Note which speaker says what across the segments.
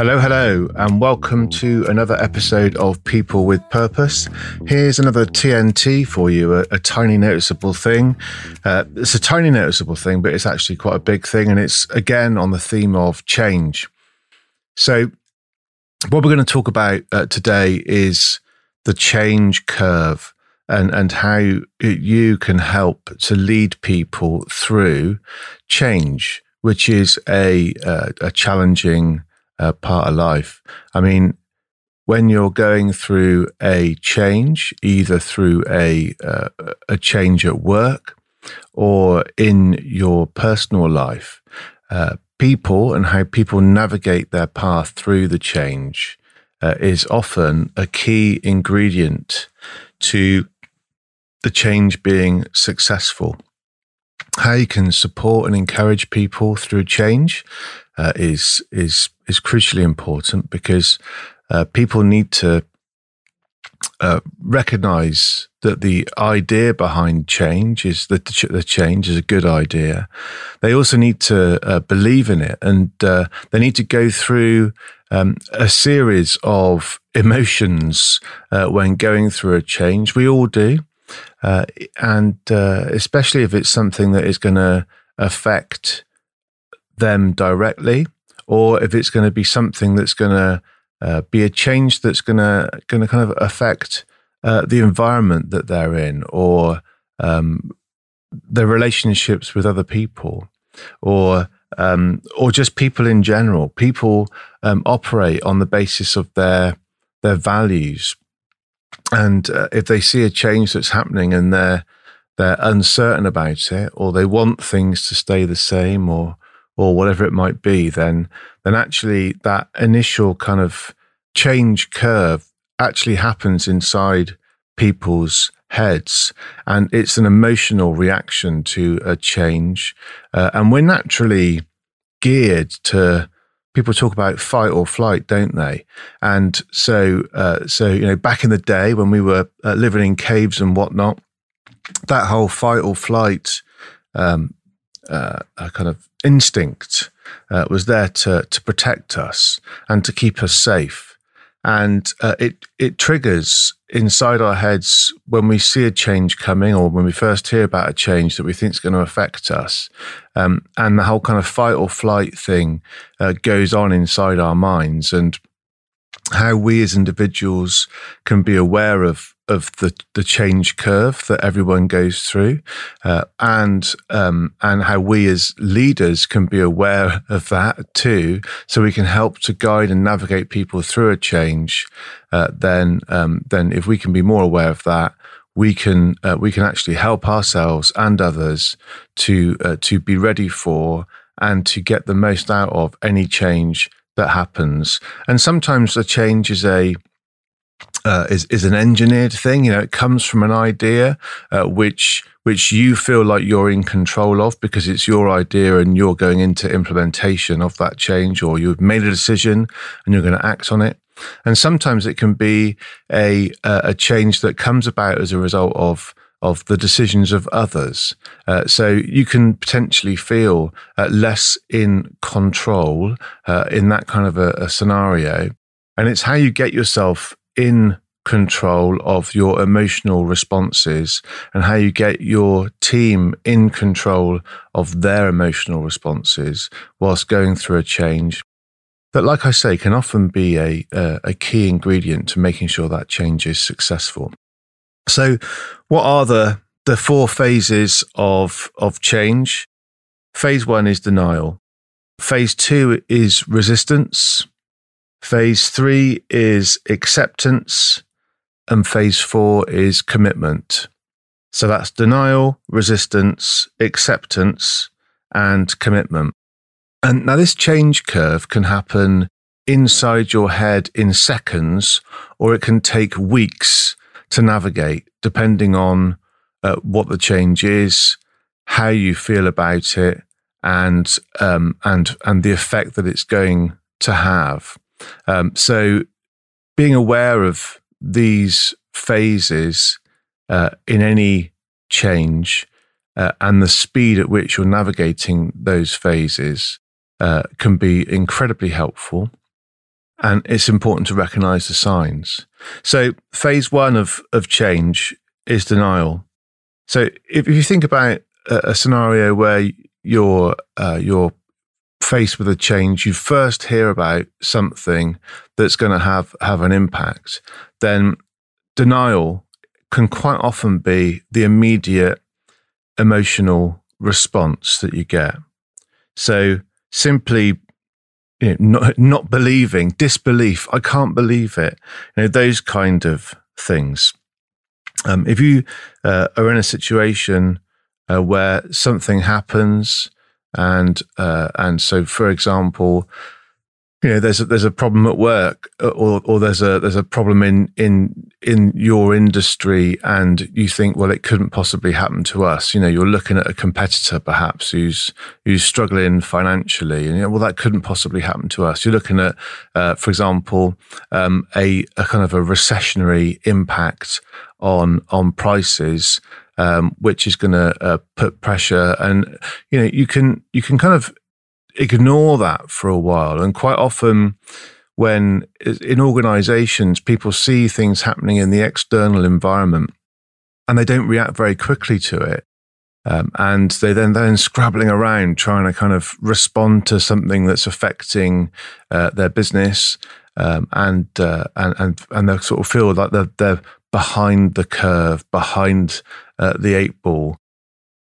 Speaker 1: Hello, hello, and welcome to another episode of People with Purpose. Here's another TNT for you, a, a tiny noticeable thing. Uh, it's a tiny noticeable thing, but it's actually quite a big thing, and it's again on the theme of change. So, what we're going to talk about uh, today is the change curve and, and how you can help to lead people through change, which is a, uh, a challenging uh, part of life. I mean, when you're going through a change, either through a uh, a change at work or in your personal life, uh, people and how people navigate their path through the change uh, is often a key ingredient to the change being successful. How you can support and encourage people through change uh, is is is crucially important because uh, people need to uh, recognize that the idea behind change is that the change is a good idea. They also need to uh, believe in it, and uh, they need to go through um, a series of emotions uh, when going through a change. We all do, and especially if it's something that is going to affect them directly, or if it's going to be something that's going to uh, be a change that's going to going to kind of affect uh, the environment that they're in, or um, their relationships with other people, or um, or just people in general. People um, operate on the basis of their their values, and uh, if they see a change that's happening and they're they're uncertain about it, or they want things to stay the same, or or whatever it might be, then then actually that initial kind of change curve actually happens inside people's heads. And it's an emotional reaction to a change. Uh, and we're naturally geared to people talk about fight or flight don't they? And so uh, so you know back in the day when we were uh, living in caves and whatnot that whole fight or flight um, uh, a kind of instinct uh, was there to to protect us and to keep us safe. And uh, it it triggers inside our heads when we see a change coming, or when we first hear about a change that we think is going to affect us, um, and the whole kind of fight or flight thing uh, goes on inside our minds, and how we as individuals can be aware of of the the change curve that everyone goes through, uh, and um, and how we as leaders can be aware of that too, so we can help to guide and navigate people through a change. Uh, then um, then if we can be more aware of that, we can uh, we can actually help ourselves and others to uh, to be ready for and to get the most out of any change that happens. And sometimes the change is a uh, is is an engineered thing. You know, it comes from an idea uh, which which you feel like you're in control of because it's your idea and you're going into implementation of that change, or you've made a decision and you're going to act on it. And sometimes it can be a a change that comes about as a result of of the decisions of others. Uh, so you can potentially feel uh, less in control uh, in that kind of a, a scenario. And it's how you get yourself in control of your emotional responses and how you get your team in control of their emotional responses whilst going through a change that, like I say, can often be a, a, key ingredient to making sure that change is successful. So, what are the the four phases of of change? Phase one is denial. Phase two is resistance. Phase three is acceptance. And phase four is commitment. So that's denial, resistance, acceptance, and commitment. And now this change curve can happen inside your head in seconds, or it can take weeks to navigate. depending on uh, what the change is, how you feel about it, and um, and and the effect that it's going to have. Um, so, being aware of these phases uh, in any change uh, and the speed at which you're navigating those phases uh, can be incredibly helpful. And it's important to recognize the signs. So, phase one of, of change is denial. So, if, if you think about a, a scenario where you're, uh, you're faced with a change, you first hear about something that's going to have, have an impact, then denial can quite often be the immediate emotional response that you get. So simply you know, not, not believing, disbelief, I can't believe it, you know, those kind of things. Um, if you uh, are in a situation uh, where something happens, and uh, and so, for example, you know there's a, there's a problem at work uh, or or there's a there's a problem in in in your industry and you think well it couldn't possibly happen to us. You know you're looking at a competitor perhaps who's who's struggling financially and you know, well that couldn't possibly happen to us. You're looking at uh, for example um, a a kind of a recessionary impact on on prices um, which is going to uh, put pressure and you know you can you can kind of ignore that for a while. And quite often, when in organizations, people see things happening in the external environment and they don't react very quickly to it. Um, and they then then scrabbling around trying to kind of respond to something that's affecting uh, their business, um, and, uh, and and and they sort of feel like they're they're behind the curve, behind uh, the eight ball.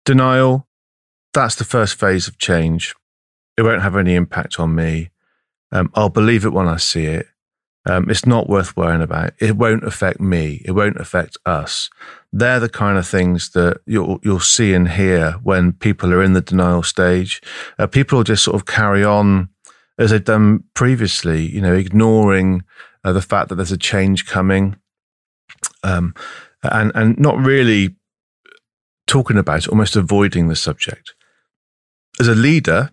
Speaker 1: Denial. That's the first phase of change. It won't have any impact on me. Um, I'll believe it when I see it. Um, it's not worth worrying about. It won't affect me. It won't affect us. They're the kind of things that you'll you'll see and hear when people are in the denial stage. Uh, people will just sort of carry on as they've done previously. You know, ignoring uh, the fact that there's a change coming, um, and and not really talking about it, almost avoiding the subject. As a leader,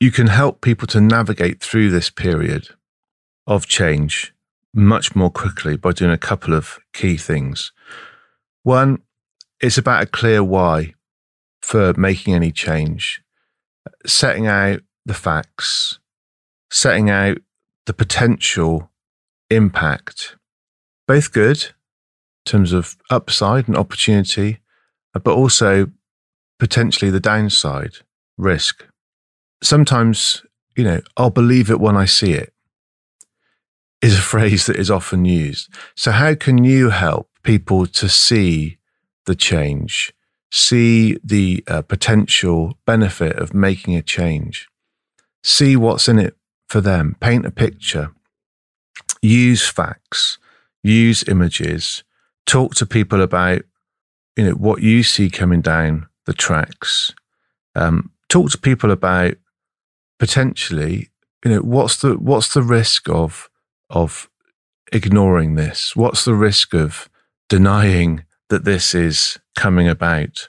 Speaker 1: you can help people to navigate through this period of change much more quickly by doing a couple of key things. One, it's about a clear why for making any change, setting out the facts, setting out the potential impact, both good in terms of upside and opportunity, but also potentially the downside, risk. Sometimes, you know, I'll believe it when I see it is a phrase that is often used. So, how can you help people to see the change, see the uh, potential benefit of making a change, see what's in it for them, paint a picture, use facts, use images, talk to people about you know what you see coming down the tracks. Um, talk to people about potentially, you know, what's the what's the risk of of ignoring this? What's the risk of denying that this is coming about?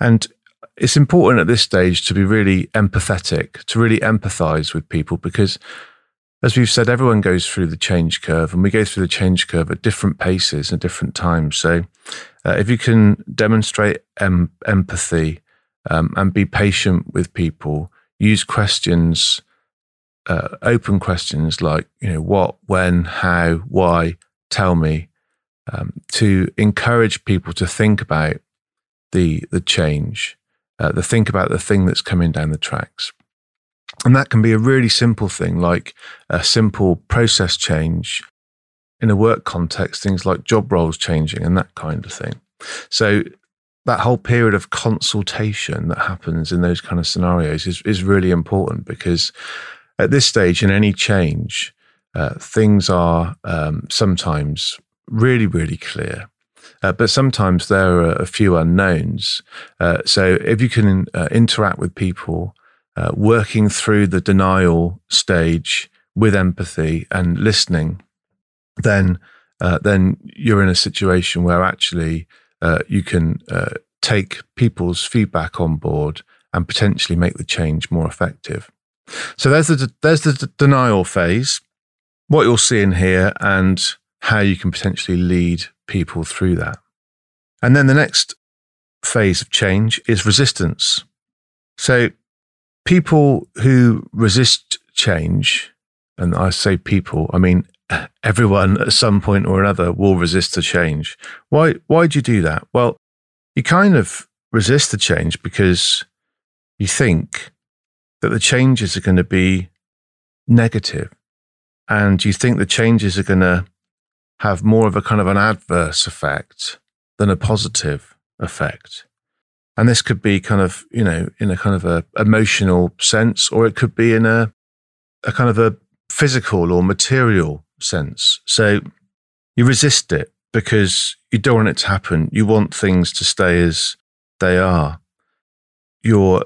Speaker 1: And it's important at this stage to be really empathetic, to really empathize with people because as we've said, everyone goes through the change curve and we go through the change curve at different paces and different times. So, uh, if you can demonstrate em- empathy um, and be patient with people, use questions, uh, open questions like, you know, what, when, how, why, tell me, um, to encourage people to think about the, the change, uh, to think about the thing that's coming down the tracks. And that can be a really simple thing, like a simple process change in a work context, things like job roles changing and that kind of thing. So that whole period of consultation that happens in those kind of scenarios is, is really important because at this stage in any change, uh, things are um, sometimes really, really clear. Uh, but sometimes there are a few unknowns. Uh, so if you can uh, interact with people, uh, working through the denial stage with empathy and listening, then uh, then you're in a situation where actually uh, you can uh, take people's feedback on board and potentially make the change more effective. So there's the there's the denial phase, what you'll see in here, and how you can potentially lead people through that. And then the next phase of change is resistance. So people who resist change, and I say people, I mean everyone at some point or another will resist the change. Why why do you do that? Well, you kind of resist the change because you think that the changes are going to be negative and you think the changes are going to have more of a kind of an adverse effect than a positive effect. And this could be kind of, you know, in a kind of a emotional sense, or it could be in a, a kind of a physical or material sense. So you resist it because you don't want it to happen. You want things to stay as they are. You're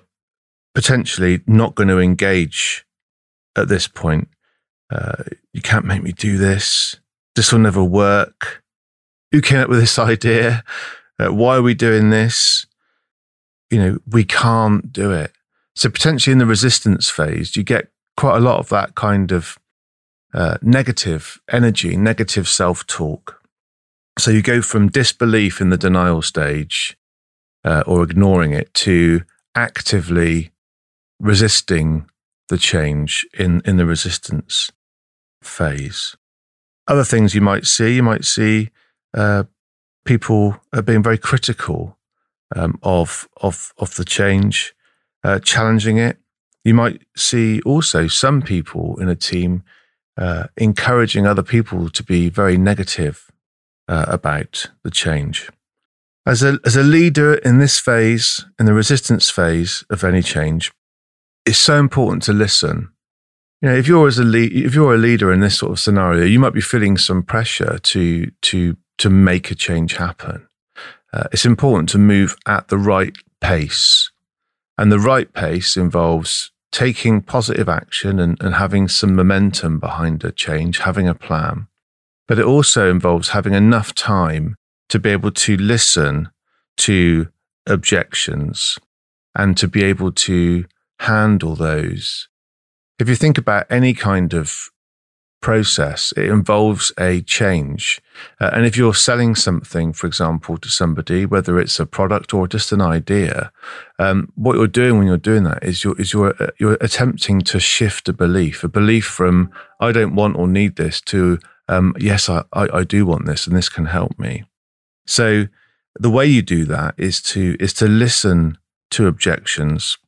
Speaker 1: potentially not going to engage at this point. Uh, you can't make me do this. This will never work. Who came up with this idea? Uh, why are we doing this? You know, we can't do it. So potentially in the resistance phase, you get quite a lot of that kind of uh, negative energy, negative self talk. So you go from disbelief in the denial stage uh, or ignoring it to actively resisting the change in, in the resistance phase. Other things you might see, you might see uh, people being very critical um, of, of, of the change, uh, challenging it. You might see also some people in a team uh, encouraging other people to be very negative uh, about the change. As a, as a leader in this phase, in the resistance phase of any change, it's so important to listen. You know, if you're as a lead, if you're a leader in this sort of scenario, you might be feeling some pressure to to to make a change happen. Uh, it's important to move at the right pace, and the right pace involves taking positive action and, and having some momentum behind a change, having a plan. But it also involves having enough time to be able to listen to objections and to be able to handle those. If you think about any kind of process, it involves a change. Uh, and if you're selling something, for example, to somebody, whether it's a product or just an idea, um, what you're doing when you're doing that is you're, is you're, uh, you're attempting to shift a belief, a belief from I don't want or need this to um, yes, I, I, I do want this and this can help me. So the way you do that is to is to listen to objections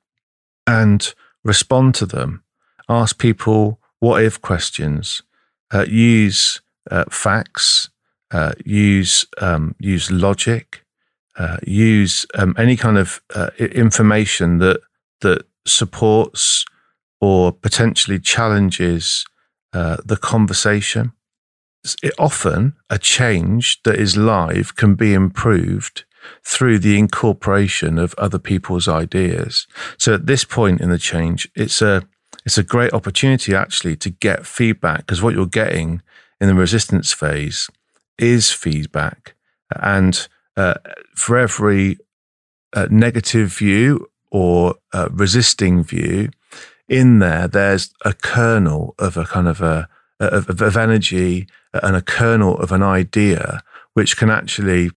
Speaker 1: and respond to them. Ask people what if questions. Uh, use uh, facts. Uh, use um, use logic. Use um, any kind of information that that supports or potentially challenges the conversation. It, often, a change that is live can be improved through the incorporation of other people's ideas. So at this point in the change, it's a it's a great opportunity actually to get feedback because what you're getting in the resistance phase is feedback. And uh, for every uh, negative view or uh, resisting view, in there, there's a kernel of a kind of a of, of energy and a kernel of an idea which can actually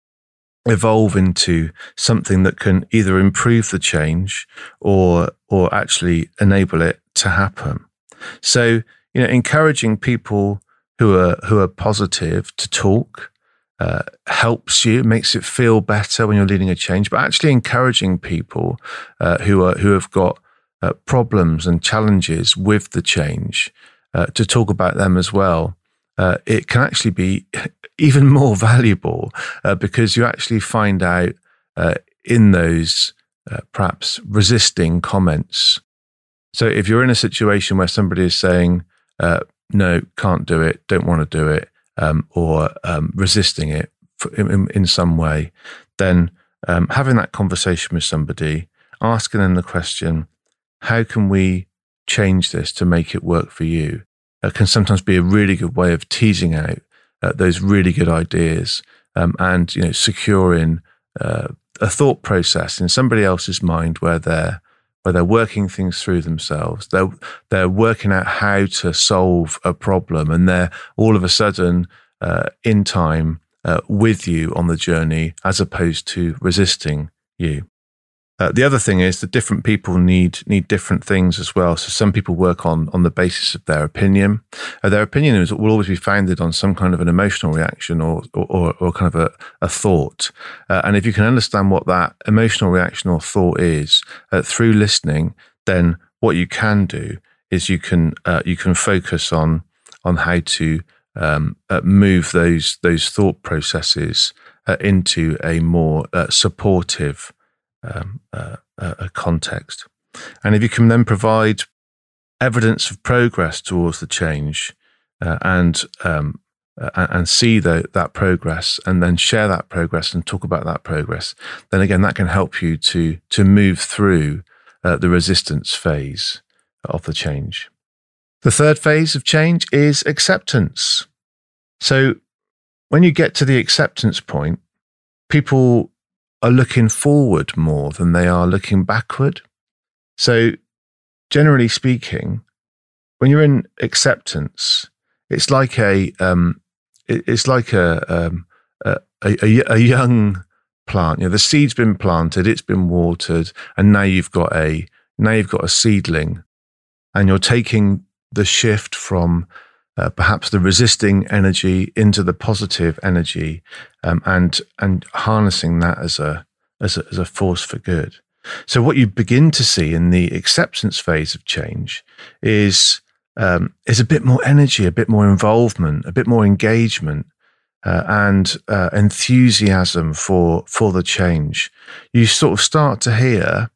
Speaker 1: evolve into something that can either improve the change or or actually enable it to happen. So, you know, encouraging people who are who are positive to talk uh, helps you, makes it feel better when you're leading a change. But actually, encouraging people uh, who are who have got uh, problems and challenges with the change uh, to talk about them as well. Uh, it can actually be even more valuable uh, because you actually find out in those perhaps resisting comments. So if you're in a situation where somebody is saying, uh, no, can't do it, don't want to do it, um, or um, resisting it in, in, some way, then um, having that conversation with somebody, asking them the question, how can we change this to make it work for you? It can sometimes be a really good way of teasing out uh, those really good ideas um, and you know securing uh, a thought process in somebody else's mind where they're they're working things through themselves. They're they're working out how to solve a problem, and they're all of a sudden uh, in time uh, with you on the journey, as opposed to resisting you. Uh, the other thing is that different people need need different things as well. So some people work on on the basis of their opinion. Uh, their opinion is, will always be founded on some kind of an emotional reaction or or, or kind of a, a thought. Uh, and if you can understand what that emotional reaction or thought is uh, through listening, then what you can do is you can uh, you can focus on on how to um, uh, move those those thought processes into a more supportive um, uh, a context. And if you can then provide evidence of progress towards the change uh, and um, uh, and see the, that progress and then share that progress and talk about that progress, then again that can help you to to move through uh, the resistance phase of the change. The third phase of change is acceptance. So when you get to the acceptance point, people are looking forward more than they are looking backward. So, generally speaking, when you're in acceptance, it's like a um, it's like a, um, a, a, a young plant. You know, the seed's been planted, it's been watered, and now you've got a now you've got a seedling, and you're taking the shift from uh, perhaps the resisting energy into the positive energy, um, and and harnessing that as a, as a as a force for good. So what you begin to see in the acceptance phase of change is um, is a bit more energy, a bit more involvement, a bit more engagement, uh, and uh, enthusiasm for for the change. You sort of start to hear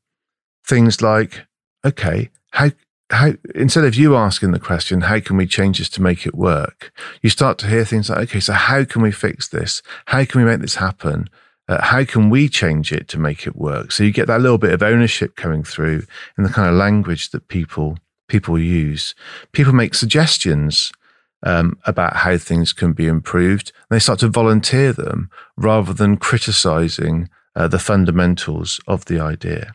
Speaker 1: things like, okay, how how instead of you asking the question, how can we change this to make it work? You start to hear things like, okay, so how can we fix this? How can we make this happen? Uh, how can we change it to make it work? So you get that little bit of ownership coming through in the kind of language that people people use. People make suggestions um, about how things can be improved. And they start to volunteer them rather than criticizing uh, the fundamentals of the idea.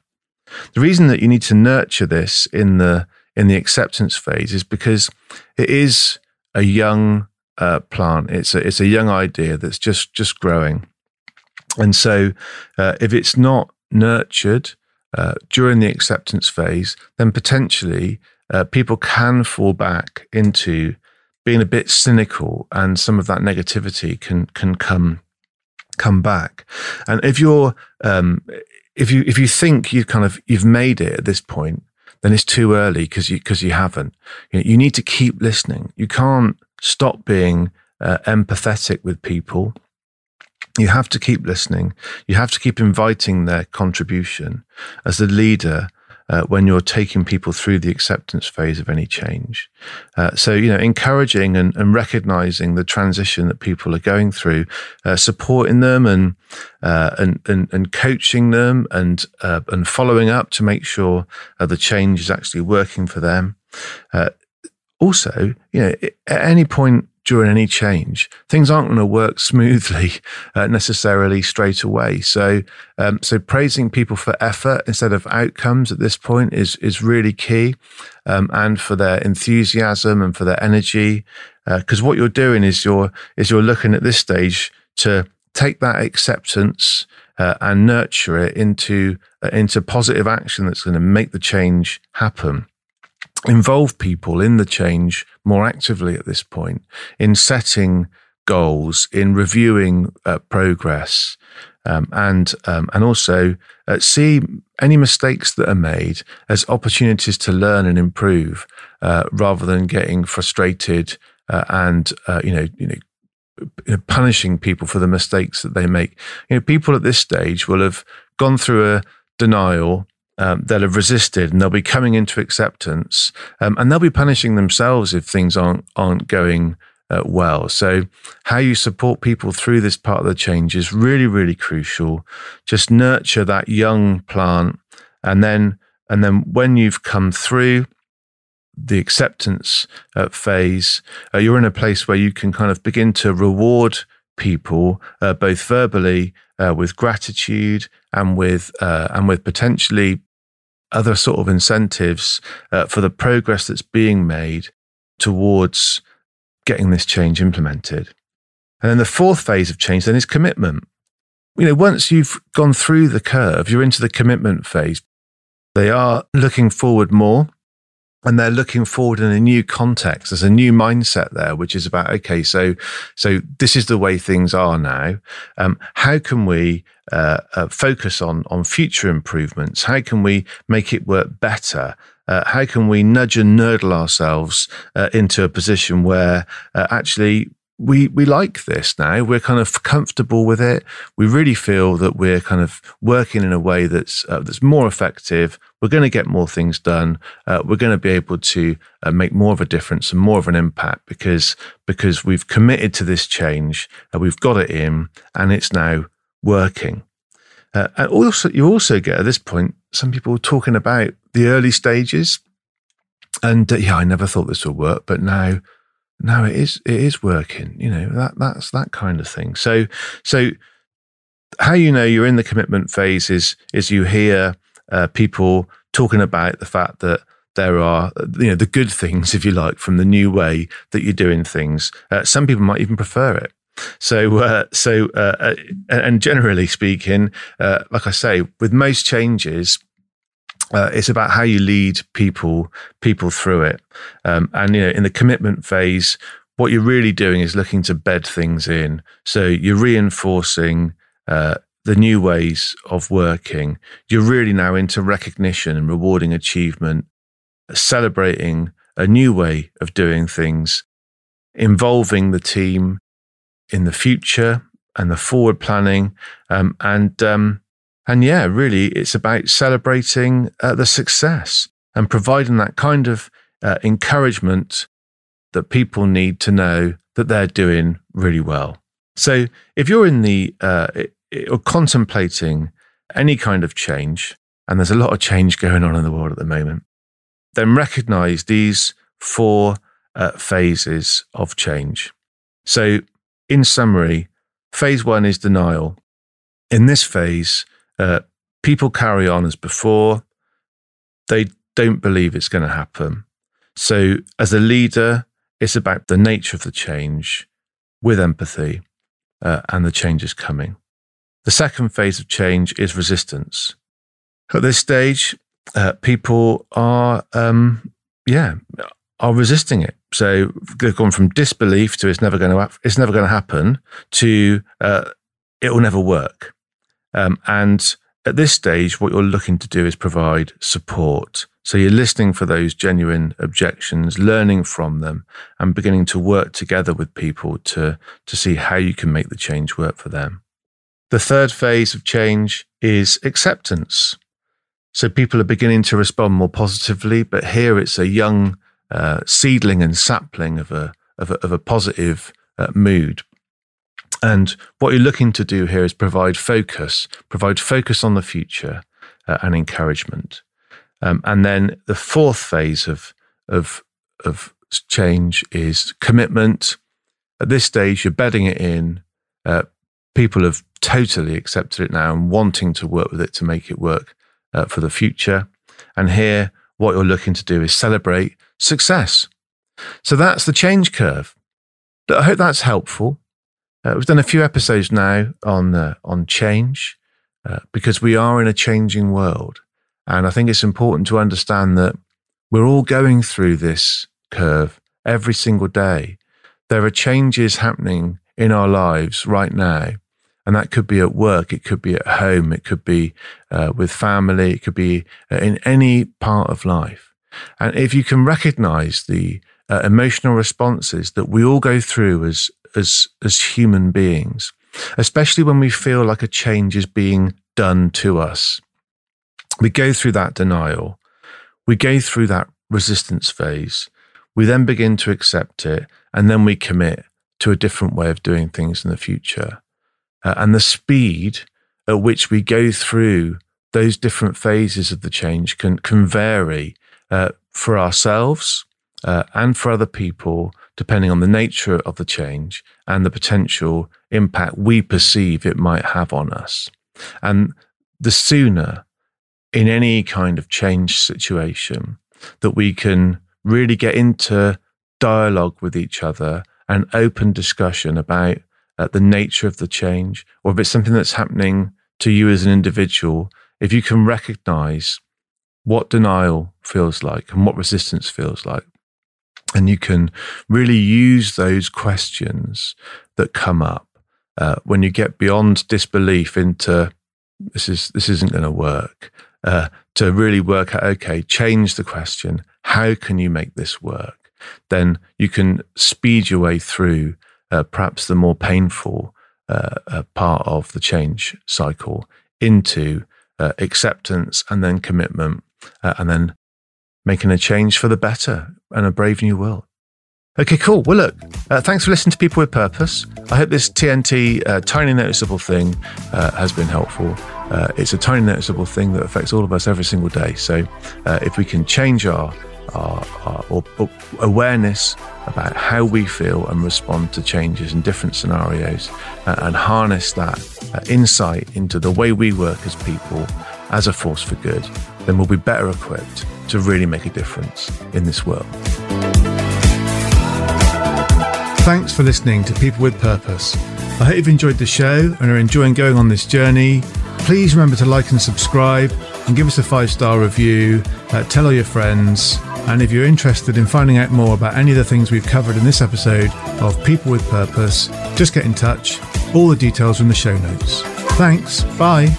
Speaker 1: The reason that you need to nurture this in the in the acceptance phase is because it is a young uh, plant. It's a it's a young idea that's just just growing, and so uh, if it's not nurtured uh, during the acceptance phase, then potentially uh, people can fall back into being a bit cynical, and some of that negativity can can come come back. And if you're um, if you if you think you've kind of you've made it at this point, then it's too early because you because you haven't. You, know, you, need to keep listening. You can't stop being uh, empathetic with people. You have to keep listening. You have to keep inviting their contribution as the leader uh, when you're taking people through the acceptance phase of any change. Uh, so, you know, encouraging and, and, recognizing the transition that people are going through, uh, supporting them and, uh, and, and, and, coaching them and, uh, and following up to make sure uh, the change is actually working for them. also, you know, at any point during any change. Things aren't going to work smoothly uh, necessarily straight away. So, um, so praising people for effort instead of outcomes at this point is is really key, um, and for their enthusiasm and for their energy. Because uh, what you're doing is you're is you're looking at this stage to take that acceptance uh, and nurture it into uh, into positive action that's going to make the change happen involve people in the change more actively at this point in setting goals, in reviewing uh, progress, um, and um, and also uh, see any mistakes that are made as opportunities to learn and improve, uh, rather than getting frustrated uh, and uh, you know you know punishing people for the mistakes that they make. You know, people at this stage will have gone through a denial um, have resisted and they'll be coming into acceptance um, and they'll be punishing themselves if things aren't aren't going uh, well. So how you support people through this part of the change is really really crucial. Just nurture that young plant and then and then when you've come through the acceptance uh, phase, uh, you're in a place where you can kind of begin to reward people uh, both verbally uh, with gratitude and with uh, and with potentially other sort of incentives uh, for the progress that's being made towards getting this change implemented. And then the fourth phase of change then is commitment. You know, once you've gone through the curve, you're into the commitment phase. They are looking forward more and they're looking forward in a new context. There's a new mindset there, which is about okay, so so this is the way things are now. Um, how can we uh, uh, focus on on future improvements? How can we make it work better? Uh, how can we nudge and nurdle ourselves uh, into a position where uh, actually we we like this now. We're kind of comfortable with it. We really feel that we're kind of working in a way that's uh, that's more effective. We're going to get more things done. Uh, we're going to be able to uh, make more of a difference and more of an impact because because we've committed to this change. we've got it in, and it's now working. Uh, and also, you also get at this point some people talking about the early stages. And uh, yeah, I never thought this would work, but now no, it is it is working. You know that that's that kind of thing. So so how you know you're in the commitment phase is is you hear uh, people talking about the fact that there are you know the good things, if you like, from the new way that you're doing things. Uh, some people might even prefer it. So, uh, so, uh, uh and generally speaking, uh, like I say, with most changes, uh, it's about how you lead people people through it. Um, and you know, in the commitment phase, what you're really doing is looking to bed things in. So you're reinforcing uh, the new ways of working. You're really now into recognition and rewarding achievement, celebrating a new way of doing things, involving the team in the future and the forward planning, um, and um, and yeah, really, it's about celebrating uh, the success and providing that kind of uh, encouragement that people need to know that they're doing really well. So if you're in the uh, or contemplating any kind of change, and there's a lot of change going on in the world at the moment, then recognize these four uh, phases of change. So, in summary, phase one is denial. In this phase, uh, people carry on as before. They don't believe it's going to happen. So, as a leader, it's about the nature of the change with empathy, uh, and the change is coming. The second phase of change is resistance. At this stage, uh, people are, um, yeah, are resisting it. So they've gone from disbelief to it's never going to it's never going to happen to uh, it will never work. Um, and at this stage, what you're looking to do is provide support. So you're listening for those genuine objections, learning from them, and beginning to work together with people to, to see how you can make the change work for them. The third phase of change is acceptance. So people are beginning to respond more positively, but here it's a young uh, seedling and sapling of a, of a, of a positive uh, mood. And what you're looking to do here is provide focus, provide focus on the future uh, and encouragement. Um, and then the fourth phase of, of, of change is commitment. At this stage, you're bedding it in. Uh, people have totally accepted it now and wanting to work with it to make it work uh, for the future. And here, what you're looking to do is celebrate success. So that's the change curve. But I hope that's helpful. Uh, we've done a few episodes now on uh, on change uh, because we are in a changing world, and I think it's important to understand that we're all going through this curve every single day. There are changes happening in our lives right now, and that could be at work, it could be at home, it could be uh, with family, it could be uh, in any part of life. And if you can recognize the uh, emotional responses that we all go through as as as human beings, especially when we feel like a change is being done to us. We go through that denial. We go through that resistance phase. We then begin to accept it, and then we commit to a different way of doing things in the future. Uh, and the speed at which we go through those different phases of the change can can vary uh, for ourselves uh, and for other people, depending on the nature of the change and the potential impact we perceive it might have on us. And the sooner in any kind of change situation that we can really get into dialogue with each other and open discussion about uh, the nature of the change, or if it's something that's happening to you as an individual, if you can recognize what denial feels like and what resistance feels like, and you can really use those questions that come up uh, when you get beyond disbelief into this is this isn't going to work uh, to really work out okay change the question. How can you make this work? Then you can speed your way through uh, perhaps the more painful uh, uh, part of the change cycle into uh, acceptance and then commitment and then making a change for the better and a brave new world. Okay, cool. Well, look, uh, thanks for listening to People with Purpose. I hope this TNT uh, tiny noticeable thing uh, has been helpful. Uh, it's a tiny noticeable thing that affects all of us every single day. So, uh, if we can change our, our, our or, awareness about how we feel and respond to changes in different scenarios, uh, and harness that insight into the way we work as people as a force for good, then we'll be better equipped to really make a difference in this world. Thanks for listening to People with Purpose. I hope you've enjoyed the show and are enjoying going on this journey. Please remember to like and subscribe and give us a five star review. Uh, tell all your friends. And if you're interested in finding out more about any of the things we've covered in this episode of People with Purpose, just get in touch. All the details in the show notes. Thanks. Bye.